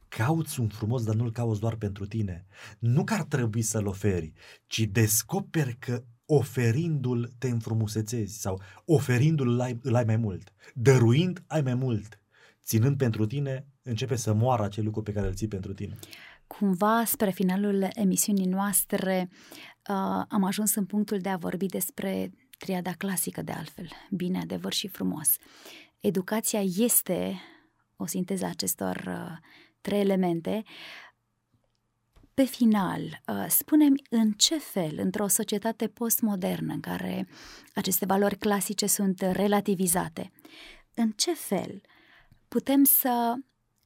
Cauți un frumos, dar nu-l cauți doar pentru tine. Nu că ar trebui să-l oferi, ci descoperi că oferindu-l te înfrumusețezi sau oferindu-l îl ai, îl ai mai mult. Dăruind ai mai mult. Ținând pentru tine, începe să moară acel lucru pe care îl ții pentru tine cumva spre finalul emisiunii noastre uh, am ajuns în punctul de a vorbi despre triada clasică de altfel, bine, adevăr și frumos. Educația este o sinteză a acestor uh, trei elemente. Pe final, uh, spunem în ce fel, într-o societate postmodernă în care aceste valori clasice sunt relativizate, în ce fel putem să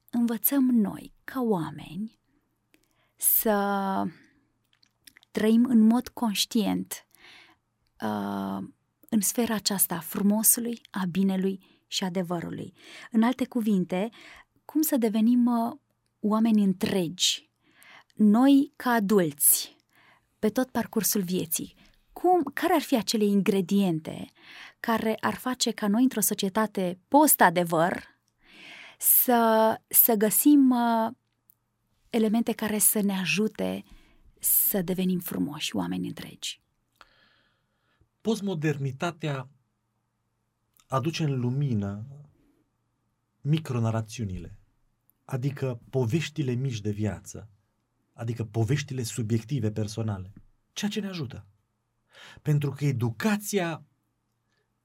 învățăm noi, ca oameni, să trăim în mod conștient uh, în sfera aceasta a frumosului, a binelui și adevărului. În alte cuvinte, cum să devenim uh, oameni întregi, noi ca adulți, pe tot parcursul vieții, cum, care ar fi acele ingrediente care ar face ca noi, într-o societate post-adevăr, să, să găsim uh, elemente care să ne ajute să devenim frumoși, oameni întregi. Postmodernitatea aduce în lumină micronarațiunile, adică poveștile mici de viață, adică poveștile subiective personale, ceea ce ne ajută. Pentru că educația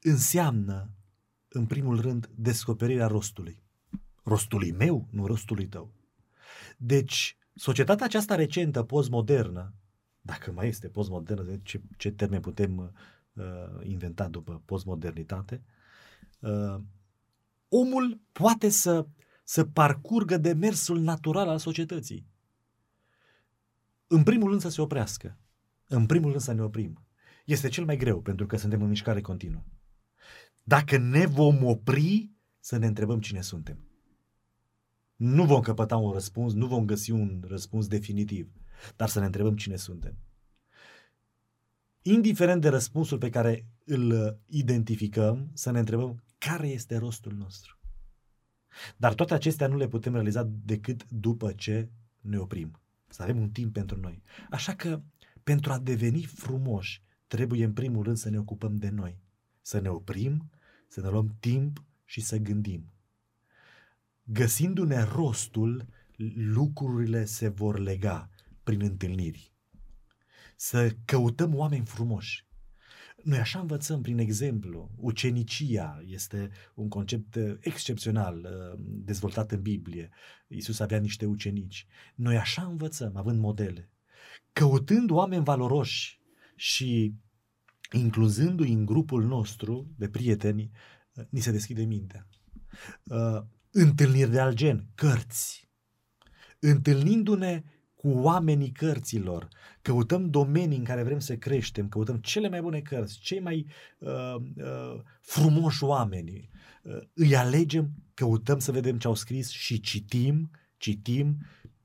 înseamnă, în primul rând, descoperirea rostului. Rostului meu, nu rostului tău. Deci, societatea aceasta recentă, postmodernă, dacă mai este postmodernă, ce, ce termen putem uh, inventa după postmodernitate, uh, omul poate să, să parcurgă demersul natural al societății. În primul rând să se oprească. În primul rând să ne oprim. Este cel mai greu pentru că suntem în mișcare continuă. Dacă ne vom opri, să ne întrebăm cine suntem. Nu vom căpăta un răspuns, nu vom găsi un răspuns definitiv, dar să ne întrebăm cine suntem. Indiferent de răspunsul pe care îl identificăm, să ne întrebăm care este rostul nostru. Dar toate acestea nu le putem realiza decât după ce ne oprim. Să avem un timp pentru noi. Așa că, pentru a deveni frumoși, trebuie în primul rând să ne ocupăm de noi. Să ne oprim, să ne luăm timp și să gândim. Găsindu-ne rostul, lucrurile se vor lega prin întâlniri. Să căutăm oameni frumoși. Noi așa învățăm prin exemplu. Ucenicia este un concept uh, excepțional uh, dezvoltat în Biblie. Iisus avea niște ucenici. Noi așa învățăm, având modele. Căutând oameni valoroși și incluzându-i în grupul nostru de prieteni, uh, ni se deschide mintea. Întâlniri de alt gen, cărți. Întâlnindu-ne cu oamenii cărților, căutăm domenii în care vrem să creștem, căutăm cele mai bune cărți, cei mai uh, uh, frumoși oameni, uh, îi alegem, căutăm să vedem ce au scris și citim, citim,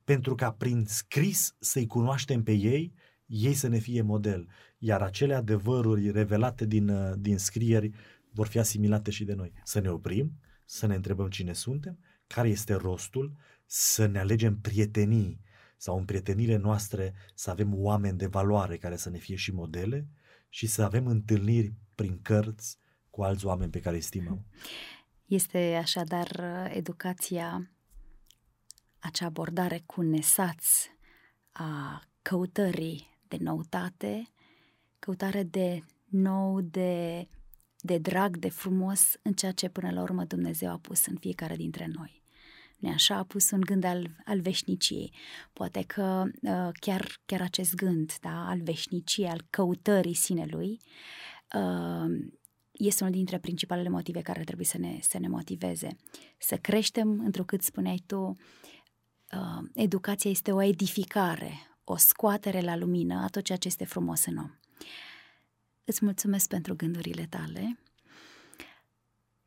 pentru ca prin scris să-i cunoaștem pe ei, ei să ne fie model. Iar acele adevăruri revelate din, uh, din scrieri vor fi asimilate și de noi. Să ne oprim, să ne întrebăm cine suntem, care este rostul, să ne alegem prietenii, sau în prietenile noastre să avem oameni de valoare care să ne fie și modele și să avem întâlniri prin cărți cu alți oameni pe care îi stimăm. Este așadar uh, educația, acea abordare cu nesați a căutării de noutate, căutare de nou, de, de drag, de frumos în ceea ce până la urmă Dumnezeu a pus în fiecare dintre noi nu așa, a pus un gând al, al veșniciei. Poate că uh, chiar, chiar acest gând da, al veșniciei, al căutării sinelui, uh, este unul dintre principalele motive care trebuie să ne, să ne motiveze. Să creștem, întrucât spuneai tu, uh, educația este o edificare, o scoatere la lumină a tot ceea ce este frumos în om. Îți mulțumesc pentru gândurile tale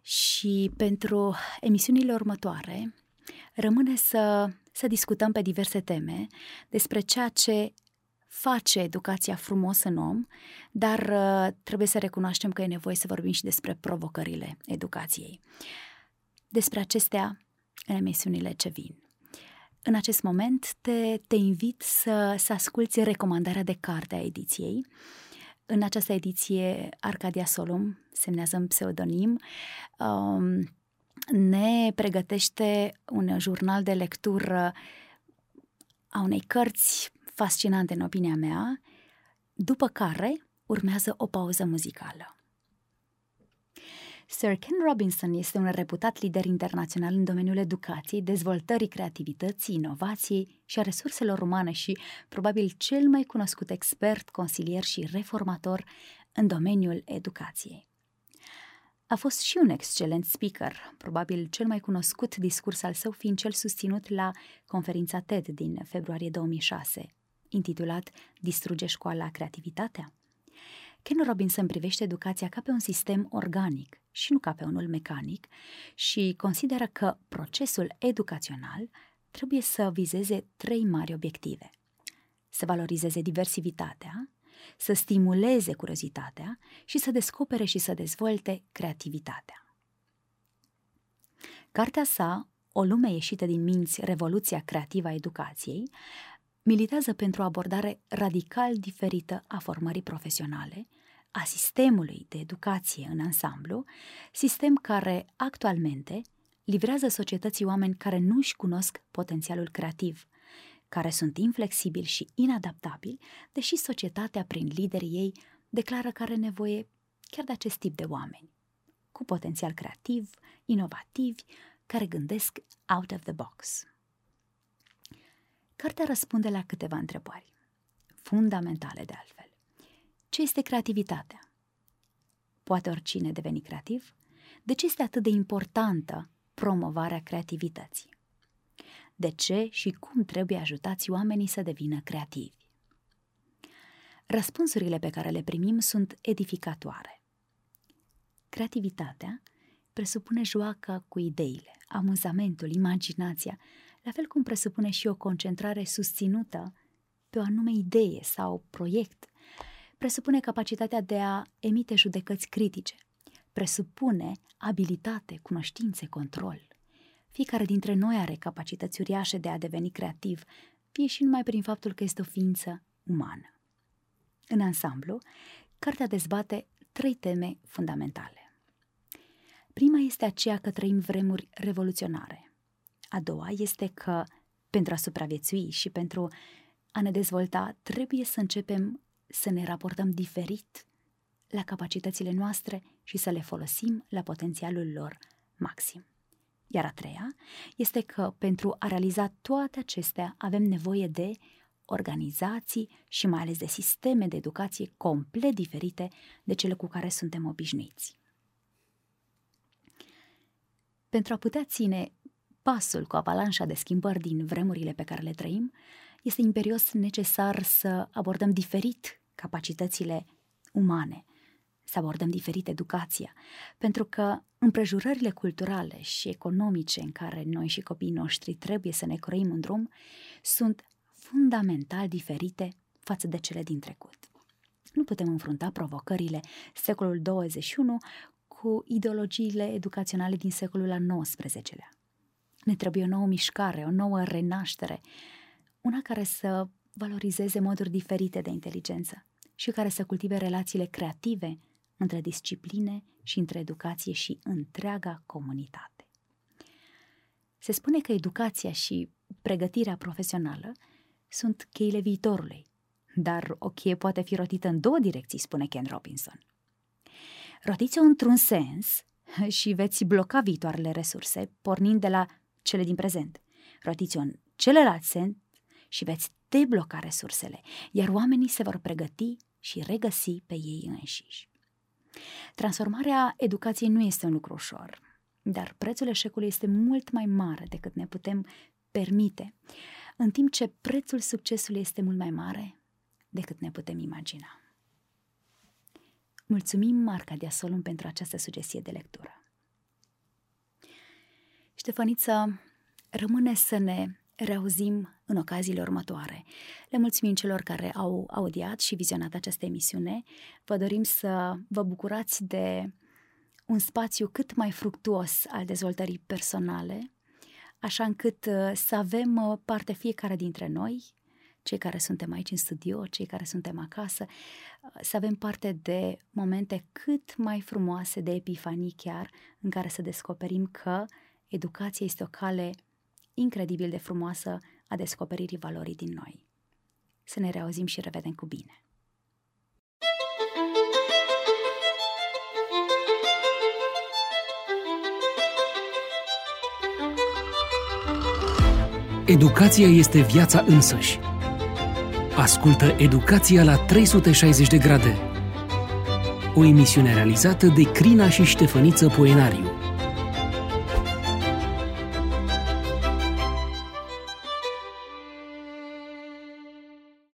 și pentru emisiunile următoare rămâne să, să discutăm pe diverse teme despre ceea ce face educația frumos în om, dar uh, trebuie să recunoaștem că e nevoie să vorbim și despre provocările educației. Despre acestea în emisiunile ce vin. În acest moment te, te invit să, să asculți recomandarea de carte a ediției. În această ediție, Arcadia Solum semnează în pseudonim. Um, ne pregătește un jurnal de lectură a unei cărți fascinante, în opinia mea, după care urmează o pauză muzicală. Sir Ken Robinson este un reputat lider internațional în domeniul educației, dezvoltării creativității, inovației și a resurselor umane și probabil cel mai cunoscut expert, consilier și reformator în domeniul educației. A fost și un excelent speaker, probabil cel mai cunoscut discurs al său fiind cel susținut la conferința TED din februarie 2006, intitulat Distruge școala creativitatea? Ken Robinson privește educația ca pe un sistem organic și nu ca pe unul mecanic și consideră că procesul educațional trebuie să vizeze trei mari obiective. Să valorizeze diversitatea, să stimuleze curiozitatea și să descopere și să dezvolte creativitatea. Cartea sa, O lume ieșită din minți, Revoluția creativă a educației, militează pentru o abordare radical diferită a formării profesionale, a sistemului de educație în ansamblu, sistem care actualmente livrează societății oameni care nu își cunosc potențialul creativ, care sunt inflexibili și inadaptabili, deși societatea, prin liderii ei, declară că are nevoie chiar de acest tip de oameni, cu potențial creativ, inovativi, care gândesc out of the box. Cartea răspunde la câteva întrebări, fundamentale de altfel. Ce este creativitatea? Poate oricine deveni creativ? De ce este atât de importantă promovarea creativității? De ce și cum trebuie ajutați oamenii să devină creativi? Răspunsurile pe care le primim sunt edificatoare. Creativitatea presupune joaca cu ideile, amuzamentul, imaginația, la fel cum presupune și o concentrare susținută pe o anume idee sau proiect. Presupune capacitatea de a emite judecăți critice. Presupune abilitate, cunoștințe, control. Fiecare dintre noi are capacități uriașe de a deveni creativ, fie și numai prin faptul că este o ființă umană. În ansamblu, cartea dezbate trei teme fundamentale. Prima este aceea că trăim vremuri revoluționare, a doua este că pentru a supraviețui și pentru a ne dezvolta, trebuie să începem să ne raportăm diferit la capacitățile noastre și să le folosim la potențialul lor maxim. Iar a treia este că pentru a realiza toate acestea avem nevoie de organizații și mai ales de sisteme de educație complet diferite de cele cu care suntem obișnuiți. Pentru a putea ține pasul cu avalanșa de schimbări din vremurile pe care le trăim, este imperios necesar să abordăm diferit capacitățile umane, să abordăm diferit educația, pentru că împrejurările culturale și economice în care noi și copiii noștri trebuie să ne croim în drum sunt fundamental diferite față de cele din trecut. Nu putem înfrunta provocările secolul 21 cu ideologiile educaționale din secolul al XIX-lea. Ne trebuie o nouă mișcare, o nouă renaștere, una care să valorizeze moduri diferite de inteligență și care să cultive relațiile creative între discipline și între educație și întreaga comunitate. Se spune că educația și pregătirea profesională sunt cheile viitorului, dar o cheie poate fi rotită în două direcții, spune Ken Robinson. Rotiți-o într-un sens și veți bloca viitoarele resurse, pornind de la cele din prezent. Rotiți-o în celălalt sens și veți debloca resursele, iar oamenii se vor pregăti și regăsi pe ei înșiși. Transformarea educației nu este un lucru ușor, dar prețul eșecului este mult mai mare decât ne putem permite, în timp ce prețul succesului este mult mai mare decât ne putem imagina. Mulțumim Marca de Solum pentru această sugestie de lectură. Ștefăniță, rămâne să ne reauzim în ocaziile următoare. Le mulțumim celor care au audiat și vizionat această emisiune. Vă dorim să vă bucurați de un spațiu cât mai fructuos al dezvoltării personale, așa încât uh, să avem uh, parte fiecare dintre noi, cei care suntem aici în studio, cei care suntem acasă, uh, să avem parte de momente cât mai frumoase, de epifanii chiar, în care să descoperim că educația este o cale incredibil de frumoasă a descoperirii valorii din noi. Să ne reauzim și revedem cu bine! Educația este viața însăși. Ascultă Educația la 360 de grade. O emisiune realizată de Crina și Ștefăniță Poenariu